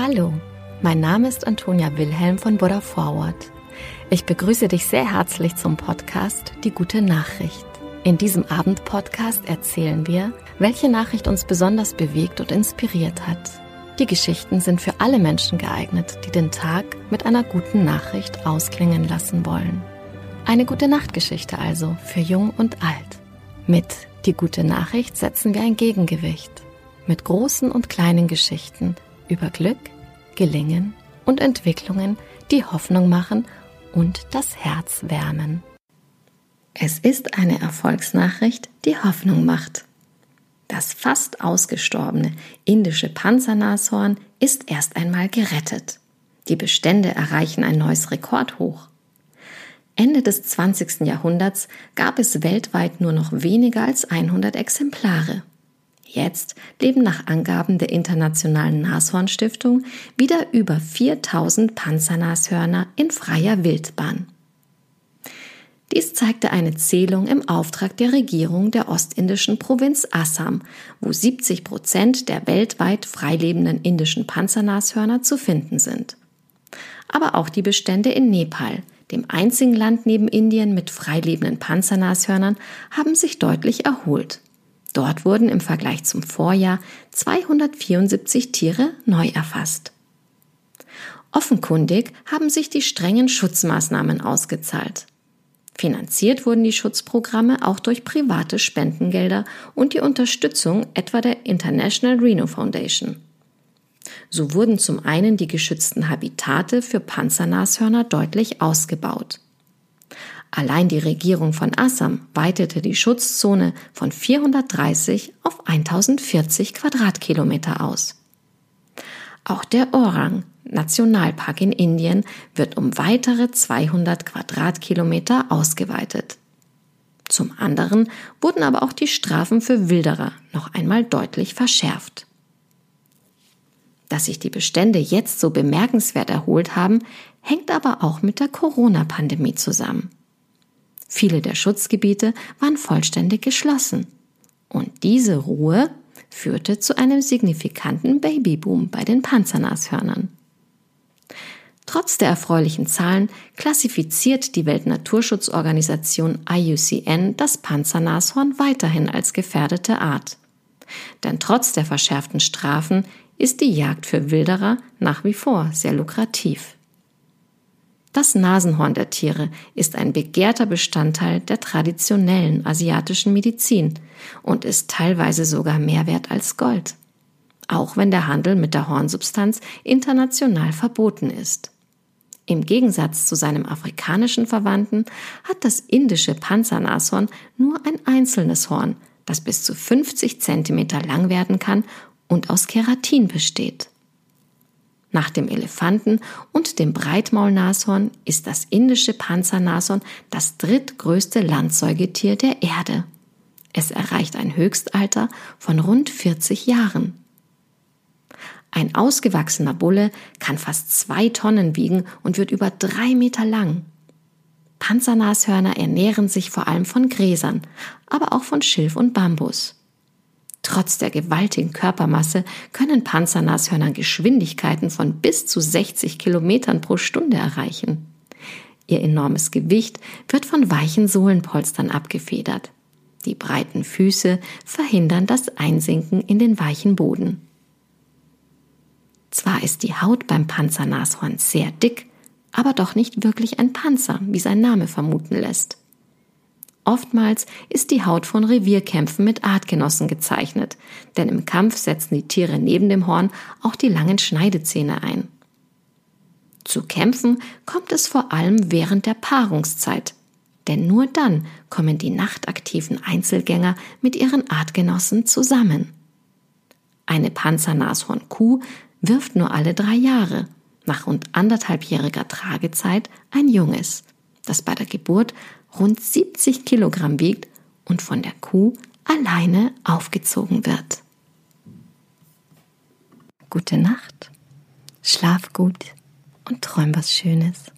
Hallo, mein Name ist Antonia Wilhelm von Buddha Forward. Ich begrüße dich sehr herzlich zum Podcast Die gute Nachricht. In diesem Abend-Podcast erzählen wir, welche Nachricht uns besonders bewegt und inspiriert hat. Die Geschichten sind für alle Menschen geeignet, die den Tag mit einer guten Nachricht ausklingen lassen wollen. Eine gute Nachtgeschichte also für Jung und Alt. Mit Die gute Nachricht setzen wir ein Gegengewicht. Mit großen und kleinen Geschichten über Glück, Gelingen und Entwicklungen, die Hoffnung machen und das Herz wärmen. Es ist eine Erfolgsnachricht, die Hoffnung macht. Das fast ausgestorbene indische Panzernashorn ist erst einmal gerettet. Die Bestände erreichen ein neues Rekordhoch. Ende des 20. Jahrhunderts gab es weltweit nur noch weniger als 100 Exemplare. Jetzt leben nach Angaben der Internationalen Nashornstiftung wieder über 4000 Panzernashörner in freier Wildbahn. Dies zeigte eine Zählung im Auftrag der Regierung der ostindischen Provinz Assam, wo 70 Prozent der weltweit freilebenden indischen Panzernashörner zu finden sind. Aber auch die Bestände in Nepal, dem einzigen Land neben Indien mit freilebenden Panzernashörnern, haben sich deutlich erholt. Dort wurden im Vergleich zum Vorjahr 274 Tiere neu erfasst. Offenkundig haben sich die strengen Schutzmaßnahmen ausgezahlt. Finanziert wurden die Schutzprogramme auch durch private Spendengelder und die Unterstützung etwa der International Reno Foundation. So wurden zum einen die geschützten Habitate für Panzernashörner deutlich ausgebaut. Allein die Regierung von Assam weitete die Schutzzone von 430 auf 1040 Quadratkilometer aus. Auch der Orang Nationalpark in Indien wird um weitere 200 Quadratkilometer ausgeweitet. Zum anderen wurden aber auch die Strafen für Wilderer noch einmal deutlich verschärft. Dass sich die Bestände jetzt so bemerkenswert erholt haben, hängt aber auch mit der Corona-Pandemie zusammen. Viele der Schutzgebiete waren vollständig geschlossen. Und diese Ruhe führte zu einem signifikanten Babyboom bei den Panzernashörnern. Trotz der erfreulichen Zahlen klassifiziert die Weltnaturschutzorganisation IUCN das Panzernashorn weiterhin als gefährdete Art. Denn trotz der verschärften Strafen ist die Jagd für Wilderer nach wie vor sehr lukrativ. Das Nasenhorn der Tiere ist ein begehrter Bestandteil der traditionellen asiatischen Medizin und ist teilweise sogar mehr wert als Gold, auch wenn der Handel mit der Hornsubstanz international verboten ist. Im Gegensatz zu seinem afrikanischen Verwandten hat das indische Panzernashorn nur ein einzelnes Horn, das bis zu 50 Zentimeter lang werden kann und aus Keratin besteht. Nach dem Elefanten und dem Breitmaulnashorn ist das indische Panzernashorn das drittgrößte Landsäugetier der Erde. Es erreicht ein Höchstalter von rund 40 Jahren. Ein ausgewachsener Bulle kann fast zwei Tonnen wiegen und wird über drei Meter lang. Panzernashörner ernähren sich vor allem von Gräsern, aber auch von Schilf und Bambus. Trotz der gewaltigen Körpermasse können Panzernashörner Geschwindigkeiten von bis zu 60 Kilometern pro Stunde erreichen. Ihr enormes Gewicht wird von weichen Sohlenpolstern abgefedert. Die breiten Füße verhindern das Einsinken in den weichen Boden. Zwar ist die Haut beim Panzernashorn sehr dick, aber doch nicht wirklich ein Panzer, wie sein Name vermuten lässt. Oftmals ist die Haut von Revierkämpfen mit Artgenossen gezeichnet, denn im Kampf setzen die Tiere neben dem Horn auch die langen Schneidezähne ein. Zu Kämpfen kommt es vor allem während der Paarungszeit, denn nur dann kommen die nachtaktiven Einzelgänger mit ihren Artgenossen zusammen. Eine Panzernashorn-Kuh wirft nur alle drei Jahre, nach rund anderthalbjähriger Tragezeit, ein Junges, das bei der Geburt rund 70 Kilogramm wiegt und von der Kuh alleine aufgezogen wird. Gute Nacht, schlaf gut und träum was Schönes.